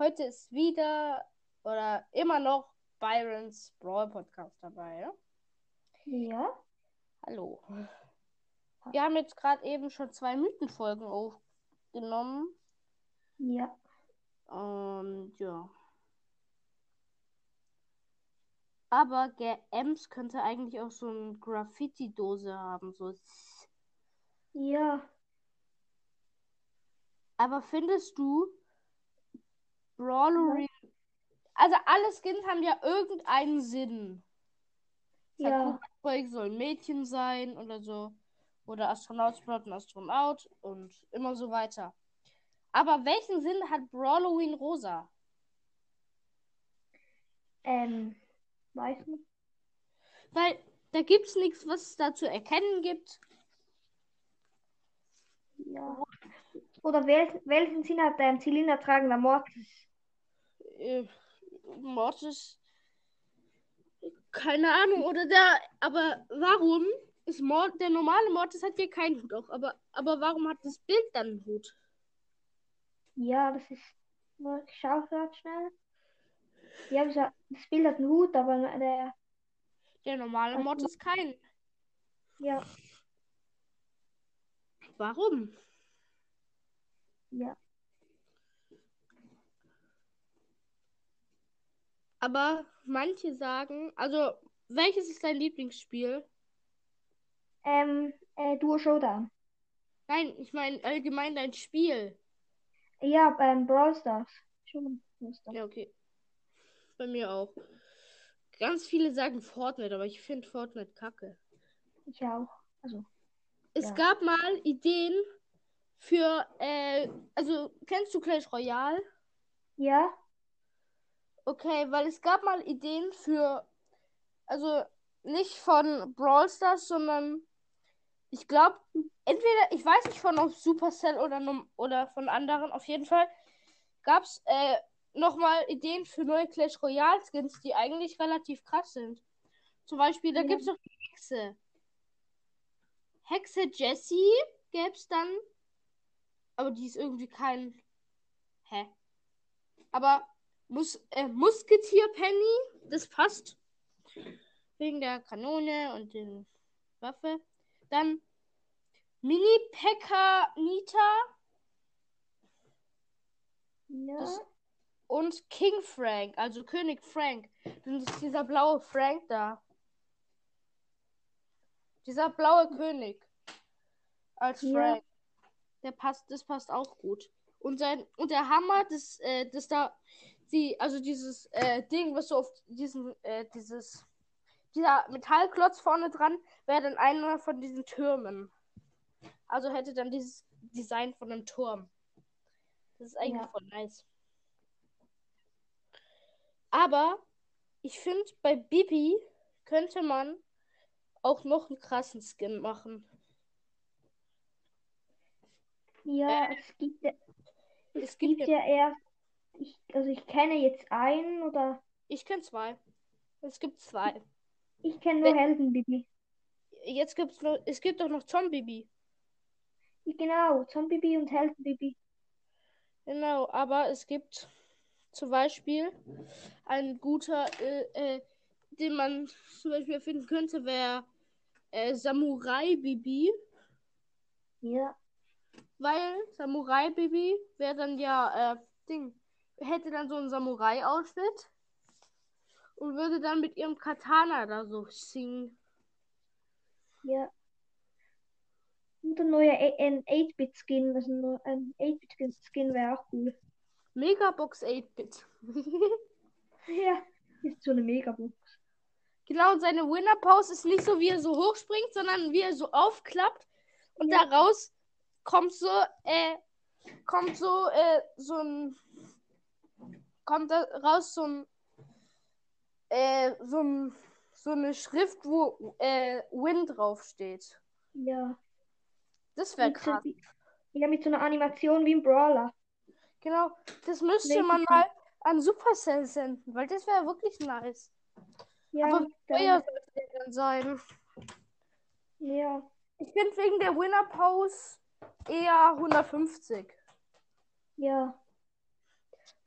Heute ist wieder oder immer noch Byrons Brawl Podcast dabei. Ja? Ja. Hallo. Wir haben jetzt gerade eben schon zwei Mythenfolgen aufgenommen. Ja. Und ja. Aber der Ems könnte eigentlich auch so eine Graffiti-Dose haben. So. Ja. Aber findest du, Brawlery. Also alle Skins haben ja irgendeinen Sinn. Ja. Sakura soll ein Mädchen sein oder so. Oder Astronaut Sprout ein Astronaut und immer so weiter. Aber welchen Sinn hat Brawloween rosa? Ähm, weiß nicht. Weil da gibt's nichts, was es da zu erkennen gibt. Ja. Oder wel welchen Sinn hat ein zylindertragender Mortis? Äh, Mortis. Keine Ahnung. Oder der. Aber warum ist Mord. Der normale Mortis hat hier keinen Hut auch. Aber, aber warum hat das Bild dann einen Hut? Ja, das ist. Ich schau grad schnell. Ja, das Bild hat einen Hut, aber der. Der normale Mortis keinen. Ja, Warum? ja. Aber manche sagen. Also, welches ist dein Lieblingsspiel? Ähm, äh, Duo Showdown. Nein, ich meine allgemein dein Spiel. Ja, ähm, Brawl Stars. Schon. Brawl Stars. Ja, okay. Bei mir auch. Ganz viele sagen Fortnite, aber ich finde Fortnite kacke. Ich auch. Also, Es Ja. gab mal Ideen für, äh, also kennst du Clash Royale? ja, Okay, weil es gab mal Ideen für, also nicht von Brawl Stars, sondern ich glaube, entweder, ich weiß nicht von ob Supercell oder, oder von anderen, auf jeden Fall gab es äh, nochmal Ideen für neue Clash Royale Skins, die eigentlich relativ krass sind. Zum Beispiel, da Ja. gibt es doch die Hexe. Hexe Jessie gäbe es dann, aber die ist irgendwie kein. Hä? Aber Mus äh, Musketier Penny, das passt. Wegen der Kanone und der Waffe. Dann Mini Pekka Nita ja. Das- und King Frank, also König Frank. Das ist dieser blaue Frank da. Dieser blaue König. Als Ja. Frank. Der passt, das passt auch gut. Und sein, und der Hammer, das, äh, das da, die, also dieses, äh, Ding, was so auf diesen, äh, dieses, dieser Metallklotz vorne dran, wäre dann einer von diesen Türmen. Also hätte dann dieses Design von einem Turm. Das ist eigentlich Ja. voll nice. Aber ich finde, bei Bibi könnte man auch noch einen krassen Skin machen. Ja, Äh, es gibt ja, es es gibt gibt ja erst, ich, also ich kenne jetzt einen oder Ich kenne zwei. Es gibt zwei. ich kenne nur Heldenbibi. Jetzt gibt's noch, es gibt doch noch Zombie. Genau, Zombie und Heldenbibi. Genau, aber es gibt zum Beispiel ein guter, äh, äh, den man zum Beispiel erfinden könnte, wäre äh, Samurai Bibi. Ja, Weil Samurai Bibi wäre dann ja, äh, Ding, hätte dann so ein Samurai-Outfit und würde dann mit ihrem Katana da so singen. ja. Und ein neuer A- ein 8-Bit-Skin, also ein neu- ein 8-Bit-Skin wäre auch cool. Megabox 8-Bit. Ja, ist so eine Megabox. genau, und seine Winner-Pose ist nicht so, wie er so hochspringt, sondern wie er so aufklappt und Ja. daraus kommt so, äh, kommt so, äh, so ein, kommt da raus so ein, äh, so ein, so eine Schrift, wo, äh, Win draufsteht. Ja. Das wäre krass. ja, mit so einer Animation wie ein Brawler. Genau, das müsste Welchen man mal an Supercell senden, weil das wäre wirklich nice. Ja, Aber teuer sollte der dann sein? ja, Ich finde wegen der Winner Pose eher 150. Ja.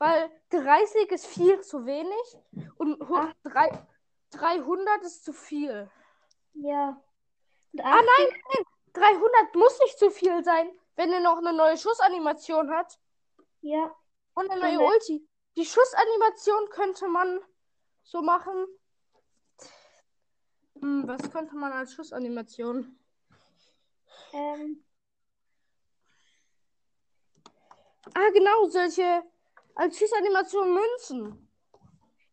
Weil 30 ist viel zu wenig und hu- Ach. drei- 300 ist zu viel. Ja. Ah nein, nein, 300 muss nicht zu viel sein, wenn er noch eine neue Schussanimation hat Ja. und eine neue Ulti. Die Schussanimation könnte man so machen. Hm, was könnte man als Schussanimation? Ähm, Ah, genau, solche als Schussanimation Münzen.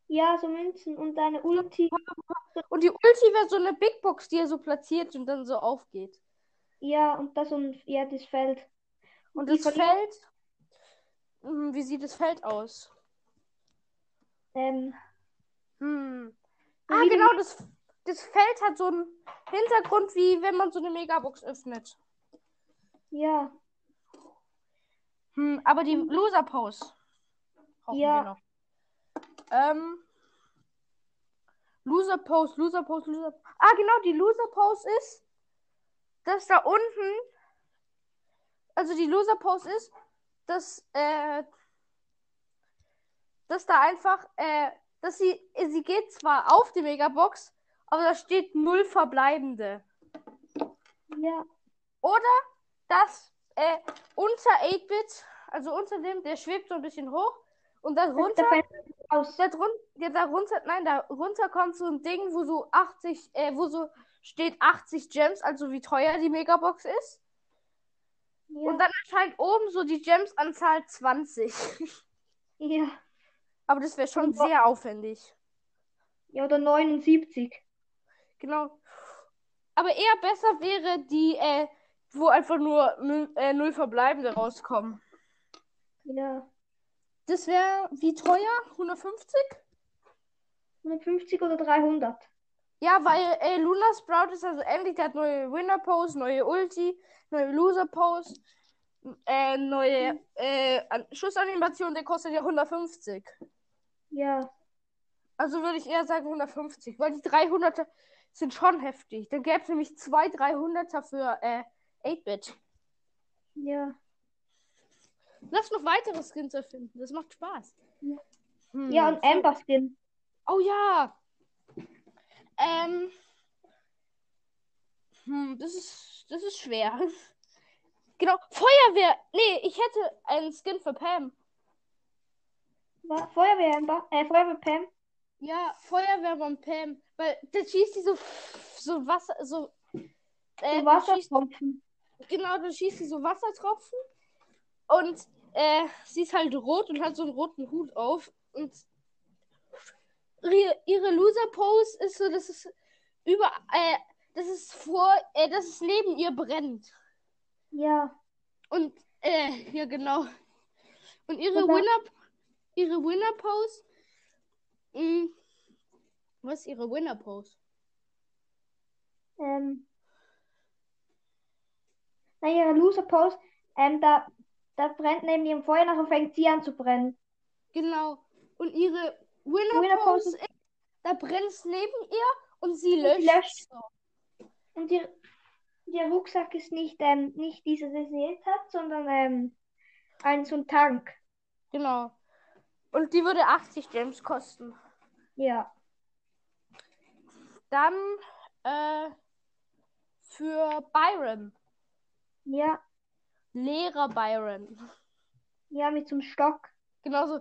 ja, so Münzen und eine Ulti. Und die Ulti wäre so eine Big Box, die er so platziert und dann so aufgeht. Ja, und das und ja, das Feld. Und das Feld. Hm, Wie sieht das Feld aus? Ähm, Hm. Ah, genau, das, das Feld hat so einen Hintergrund, wie wenn man so eine Megabox öffnet. ja, Hm, aber die Loser Pose brauchen Ja. wir noch. Ähm, Loser Pose, Loser Pose, Loser. Ah, genau, die Loser Pose ist, dass da unten, also die Loser Pose ist, dass, äh, dass da einfach, äh, dass sie, sie geht zwar auf die Megabox, aber da steht null verbleibende. ja, Oder dass äh, unter 8-Bit, also unter dem, der schwebt so ein bisschen hoch und da darunter, aus. da drun, ja, darunter, nein, darunter kommt so ein Ding, wo so 80, äh, wo so steht 80 Gems, also wie teuer die Megabox ist. Ja, Und dann erscheint oben so die Gems-Anzahl 20. ja, Aber das wäre schon wo- sehr aufwendig. ja, oder 79. Genau. Aber eher besser wäre die, äh, wo einfach nur null- äh, null Verbleibende rauskommen. Ja, Das wäre wie teuer? 150? 150 oder 300. Ja, weil äh, Luna Sprout ist also endlich, der hat neue Winner Pose, neue Ulti, neue Loser Pose, äh, neue äh, An- Schussanimation, der kostet ja 150. Ja, Also würde ich eher sagen 150, weil die 300er sind schon heftig. Dann gäbe es nämlich zwei 300er für äh, 8-Bit. ja, Lass noch weitere Skins erfinden, das macht Spaß. Ja. Hm, ja, und Amber Skin. Oh ja. Ähm. Hm, das ist, das ist schwer. Genau, Feuerwehr. Nee, ich hätte einen Skin für Pam. Feuerwehr Amber, äh, Feuerwehr Pam. Ja, Feuerwehrmann Pam. Weil da schießt die so, so Wasser, so. Äh, So da schießt, Wassertropfen. genau, da schießt sie so Wassertropfen. Und äh, sie ist halt rot und hat so einen roten Hut auf. Und ihre, Loser-Pose ist so, dass es über, äh, dass es vor, äh, dass es neben ihr brennt. Ja, Und, äh, ja, genau. Und ihre da- Winner, ihre Winner-Pose, mh, was ist ihre Winner-Pose? ähm, na, ihre Loser Pose, ähm, da, da brennt neben ihrem Feuer, nachher fängt sie an zu brennen. Genau. Und ihre Winner-Pose Winner-Pose, ist, da brennt es neben ihr und sie Und löscht. löscht. Und ihr, ihr Rucksack ist nicht, ähm, nicht dieses, das sie jetzt hat, sondern ähm, ein so ein Tank. Genau. Und die würde 80 Gems kosten. Ja, Dann äh, für Byron. ja, Lehrer Byron. ja, mit so einem Stock. Genau so.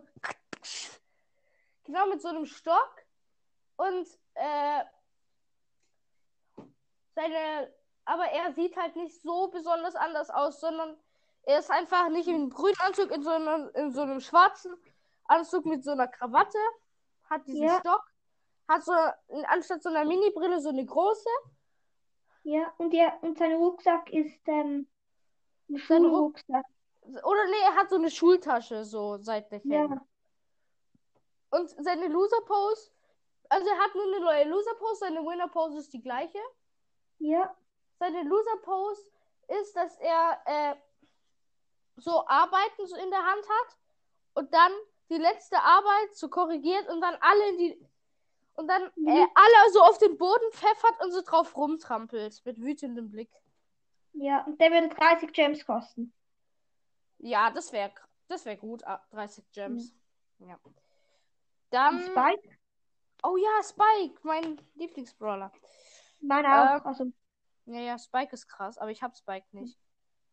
Genau mit so einem Stock. Und äh, seine. Aber er sieht halt nicht so besonders anders aus, sondern er ist einfach nicht im grünen Anzug, in so einem, in so einem schwarzen Anzug mit so einer Krawatte. Hat diesen Ja. Stock. Hat so anstatt so einer Mini-Brille so eine große. Ja, und, ihr, und sein Rucksack ist ähm, ein Sein Ruck- Schulrucksack. Oder nee, er hat so eine Schultasche so seitlich. Ja, Und seine Loser-Pose, also er hat nur eine neue Loser-Pose, seine Winner-Pose ist die gleiche. ja, Seine Loser-Pose ist, dass er äh, so Arbeiten so in der Hand hat und dann die letzte Arbeit so korrigiert und dann alle in die und dann Mhm. äh, alle so auf den Boden pfeffert und so drauf rumtrampelt mit wütendem Blick. Ja. Und der würde 30 Gems kosten. Ja, das wäre Das wäre gut. Ah, 30 Gems. Ja. Dann. Spike? Oh ja, Spike, mein Lieblingsbrawler. Meine auch. Ähm, Also, Ja, ja, Spike ist krass, aber ich hab Spike nicht.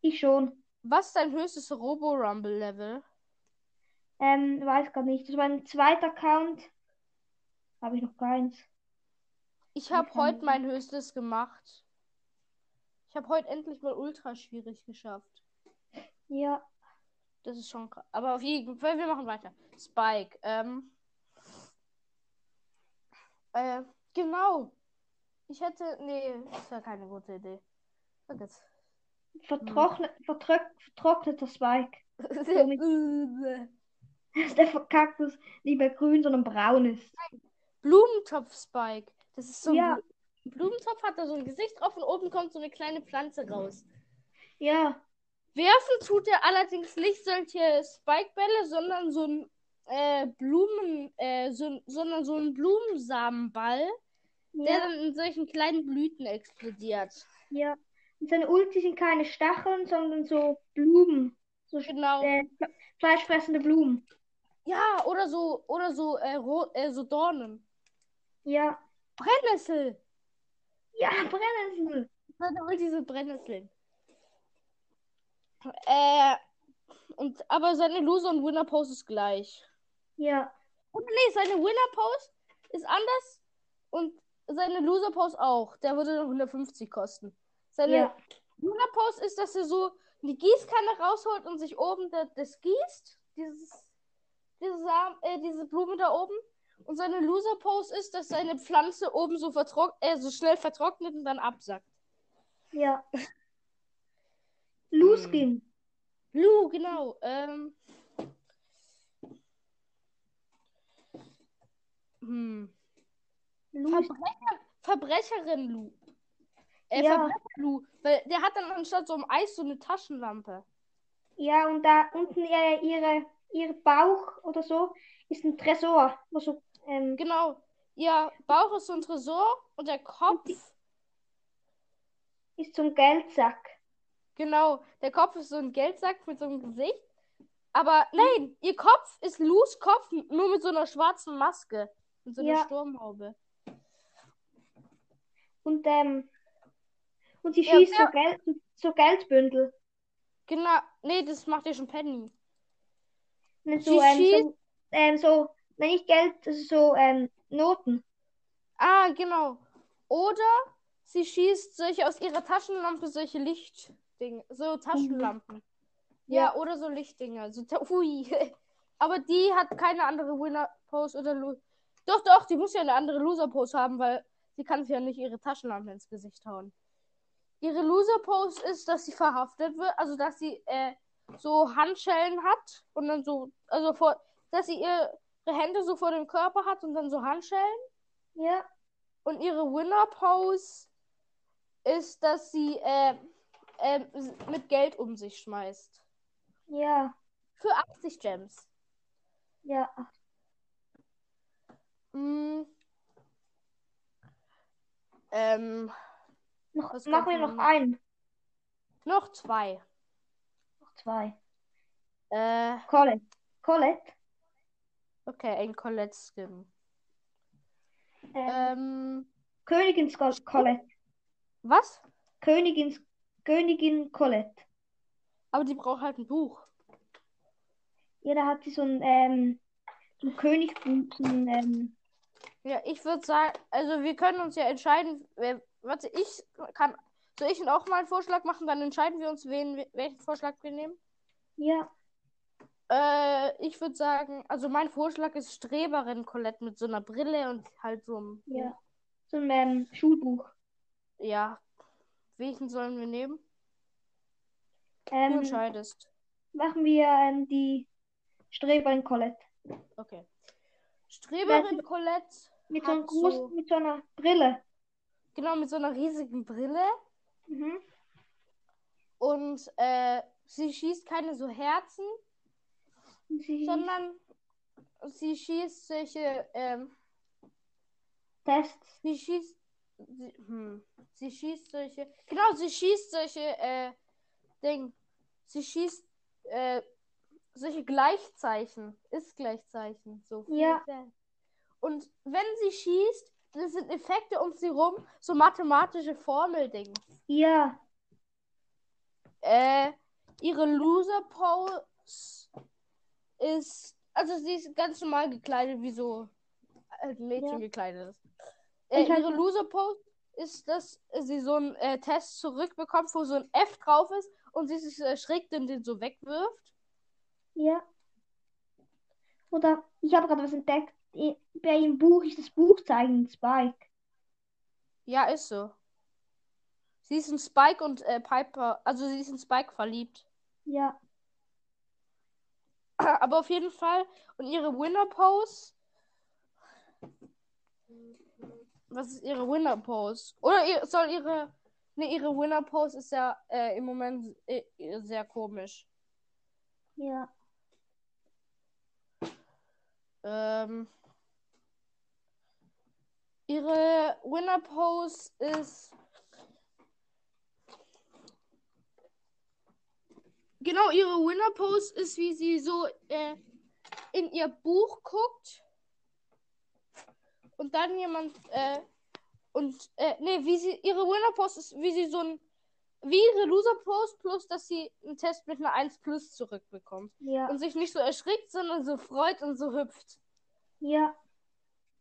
ich schon. Was ist dein höchstes Robo-Rumble-Level? Ähm, weiß gar nicht. Das war ein zweiter Account. Habe ich noch keins. Ich habe heute mein höchstes gemacht. Ich habe heute endlich mal ultra schwierig geschafft. Ja. Das ist schon krass. Aber auf jeden Fall, wir machen weiter. Spike. Ähm. Äh, genau. Ich hätte. Nee, das war keine gute Idee. Vergiss. Vertrocknet, vertröck, vertrockneter Spike. Der Kaktus nicht mehr grün, sondern braun ist. Spike. Das ist so Ja. Blumentopf, hat da so ein Gesicht drauf und oben kommt so eine kleine Pflanze raus. Ja. Werfen tut er allerdings nicht solche Spikebälle, sondern so ein äh, Blumen, äh, so, sondern so ein Blumensamenball, der Ja. dann in solchen kleinen Blüten explodiert. Ja. Und seine Ulti sind keine Stacheln, sondern so Blumen. So Genau. äh, fle- fleischfressende Blumen. Ja, oder so, oder so, äh, äh, so Dornen. Ja. Brennnessel. Ja, Brennnessel. Seine Ulti sind Brennnesseln. Äh, und, aber seine Loser- und Winner-Pose ist gleich. Ja. Und nee, seine Winner-Pose ist anders und seine Loser-Pose auch. Der würde 150 kosten. Seine Ja. Winner-Pose ist, dass er so die Gießkanne rausholt und sich oben da, das gießt. Dieses, diese, Sam äh, diese Blume da oben. Und seine Loser-Pose ist, dass seine Pflanze oben so, äh, so schnell vertrocknet und dann absackt. Ja. Luskin. Lu, genau. Ähm. Hm. Verbrecher, Verbrecherin Lu. Äh, Ja. Verbrecher Lu. Weil der hat dann anstatt so einem Eis so eine Taschenlampe. Ja, und da unten äh, ihre, ihr Bauch oder so ist ein Tresor, wo so, ähm, Genau. Ihr Bauch ist so ein Tresor und der Kopf. ist so ein Geldsack. Genau. Der Kopf ist so ein Geldsack mit so einem Gesicht. Aber nein, ihr Kopf ist Lus Kopf, nur mit so einer schwarzen Maske. Und so einer Ja. Sturmhaube. Und, ähm, und sie Ja, schießt so, wer- Geld, so Geldbündel. Genau. Nee, das macht ja schon Penny. Und Sie so, ähm, schießt- so, ähm, so, nein, nicht Geld, das ist so, ähm, Noten. Ah, genau. Oder sie schießt solche aus ihrer Taschenlampe, solche Lichtdinge, so Taschenlampen. Ja, Ja. oder so Lichtdinger. So, ui. Aber die hat keine andere Winner-Pose oder Lo Doch, doch, die muss ja eine andere Loser-Pose haben, weil sie kann sich ja nicht ihre Taschenlampe ins Gesicht hauen. Ihre Loser-Pose ist, dass sie verhaftet wird, also dass sie äh, so Handschellen hat und dann so, also vor, dass sie ihre Hände so vor dem Körper hat und dann so Handschellen. Ja, Und ihre Winner-Pose ist, dass sie äh, äh, mit Geld um sich schmeißt. ja, Für 80 Gems. ja. Mm. Ähm, Noch, machen wir noch? einen. noch zwei. Noch zwei. Äh, Colette. Colette. Okay, ein Colette-Skin. Ähm, Ähm, Königin Colette. was? Königin, Königin Colette. Aber die braucht halt ein Buch. Ja, da hat sie so ein, ähm, so ein König, so ein, ähm, Ja, ich würde sagen, also wir können uns ja entscheiden, wer, warte, ich kann, soll ich auch mal einen Vorschlag machen, dann entscheiden wir uns, wen, welchen Vorschlag wir nehmen. ja, Äh, ich würde sagen, also mein Vorschlag ist Streberin Colette mit so einer Brille und halt so einem. ja. So ein, ähm, Schulbuch. Ja. Welchen sollen wir nehmen? Du Ähm, entscheidest. machen wir, ähm, die Streberin Colette. Okay. Streberin Colette Mit so einem großen, so, mit so einer Brille. genau mit so einer riesigen Brille Mhm. und äh, sie schießt keine so Herzen, sie sondern sie schießt solche, ähm, Tests. sie schießt, sie, hm, sie schießt solche, genau, sie schießt solche, äh, Ding, sie schießt, äh, solche Gleichzeichen. Ist Gleichzeichen. So. Ja. Und wenn sie schießt, das sind Effekte um sie rum, so mathematische Formeldings. Ja. Äh, ihre Loser Pose ist, also sie ist ganz normal gekleidet, wie so ein Mädchen Ja. gekleidet ist. Äh, Ich ihre Loser Pose ist, dass sie so einen äh, Test zurückbekommt, wo so ein F drauf ist und sie sich so erschrickt und den so wegwirft. Ja. Oder ich habe gerade was entdeckt. Bei im Buch ist das Buchzeichen Spike. Ja, ist so. Sie ist in Spike und äh, Piper, also sie ist in Spike verliebt. Ja. Aber auf jeden Fall. Und ihre Winner Pose. Was ist ihre Winner Pose? Oder ihr, soll ihre. Ne, ihre Winner Pose ist ja äh, im Moment äh, sehr komisch. Ja. Ähm, ihre Winner Pose ist. Genau, ihre Winner Pose ist, wie sie so äh, in ihr Buch guckt und dann jemand äh, und äh, nee, wie sie ihre Winner Pose ist, wie sie so ein wie ihre Loser Pose plus, dass sie einen Test mit einer 1 plus zurückbekommt Ja. und sich nicht so erschrickt, sondern so freut und so hüpft. Ja.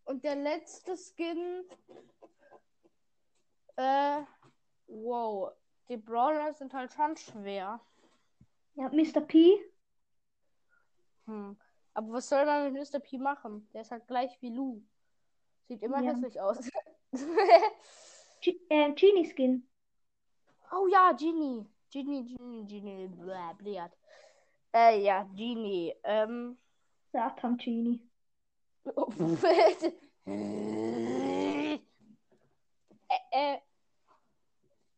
Und der letzte Skin. Äh. Wow. Die Brawler sind halt schon schwer. Ja. Mr. P. Hm. Aber was soll man mit Mr. P machen? Der ist halt gleich wie Lou. Sieht immer Ja. hässlich aus. G äh, Genie Skin. oh ja, Genie. Genie, Genie, Genie. Blah, blah. Äh, ja, Genie. Ähm. Satan Genie. Oh, äh, äh,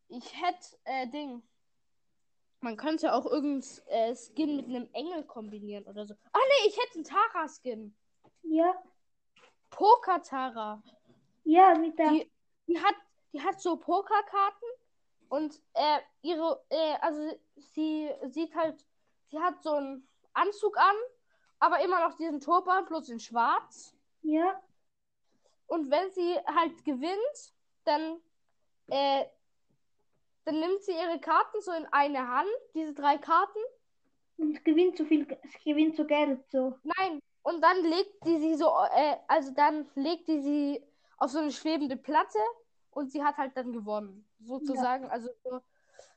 ich hätte äh, Ding. Man könnte auch irgendein äh, Skin mit einem Engel kombinieren oder so. Ah nee, ich hätte einen Tara-Skin. Ja. Poker-Tara. Ja, mit der. Die, die hat, die hat so Pokerkarten und äh, ihre, äh, also sie sieht halt, sie hat so einen Anzug an, aber immer noch diesen Turban, bloß in Schwarz. Ja. Und wenn sie halt gewinnt, dann, äh, dann nimmt sie ihre Karten so in eine Hand, diese drei Karten. Und gewinnt so viel, es gewinnt so Geld, so. Nein, und dann legt die sie so, äh, also dann legt die sie auf so eine schwebende Platte und sie hat halt dann gewonnen. Sozusagen, also so,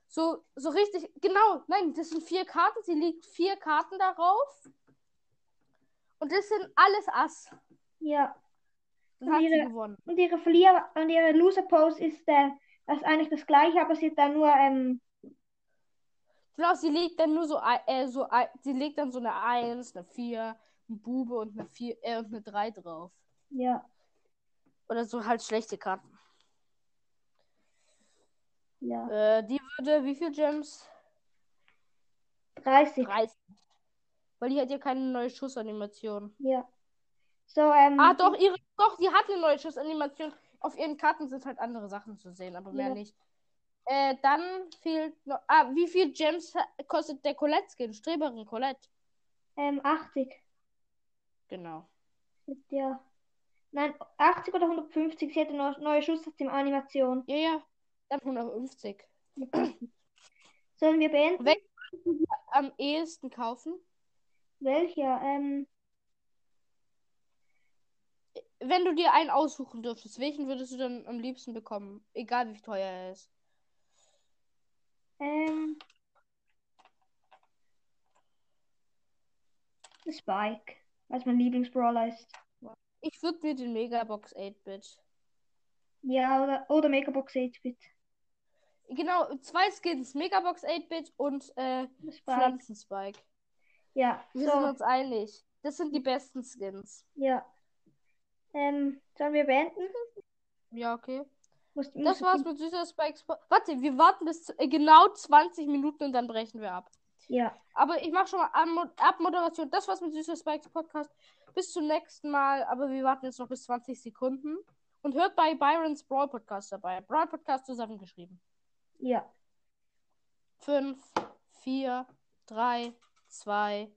so, so richtig, genau, nein, das sind vier Karten, sie legt vier Karten darauf. Und das sind alles Ass. Ja. Und sie ihre- gewonnen. Und ihre Verlierer und ihre Loser Pose ist, äh, das ist eigentlich das gleiche, aber sie hat da nur, ähm, Genau, sie legt dann nur so, äh, so sie legt dann so eine 1, eine 4, ein Bube und eine 4, äh, und eine 3 drauf. ja, Oder so halt schlechte Karten. ja, Äh, die würde, wie viel Gems? 30. 30. Weil die hat ja keine neue Schussanimation. Ja. So, ähm, Ah, doch, ihre, doch, die hat eine neue Schussanimation. Auf ihren Karten sind halt andere Sachen zu sehen, aber mehr Ja. nicht. Äh, dann fehlt noch. Ah, wie viel Gems kostet der Colette-Skin? Streberin Colette. ähm, 80. Genau. Ja. Nein, 80 oder 150. Sie hat eine neue Schussanimation. Ja, ja. Dann 150. Sollen wir beenden? Weg- Am ehesten kaufen. Welcher? Ähm, Wenn du dir einen aussuchen dürftest, welchen würdest du dann am liebsten bekommen? Egal wie teuer er ist. ähm, Spike, was mein Lieblingsbrawler ist. Ich würde mir den Megabox 8-Bit. Ja, oder, oder Megabox 8-Bit. Genau, zwei Skins, Megabox 8-Bit und äh, Spike. Pflanzenspike. Ja, Wir so, sind uns einig. Das sind die besten Skins. ja. Ähm, sollen wir beenden? Ja, okay. Muss, Das muss- war's mit süßer Spikes. Warte, wir warten bis äh, genau 20 Minuten und dann brechen wir ab. Ja, Aber ich mache schon mal Abmoderation. Das war's mit süßer Spikes Podcast. Bis zum nächsten Mal. Aber wir warten jetzt noch bis 20 Sekunden. Und hört bei Byrons Brawl Podcast dabei. Brawl Podcast zusammengeschrieben. ja. 5, 4, 3, 2,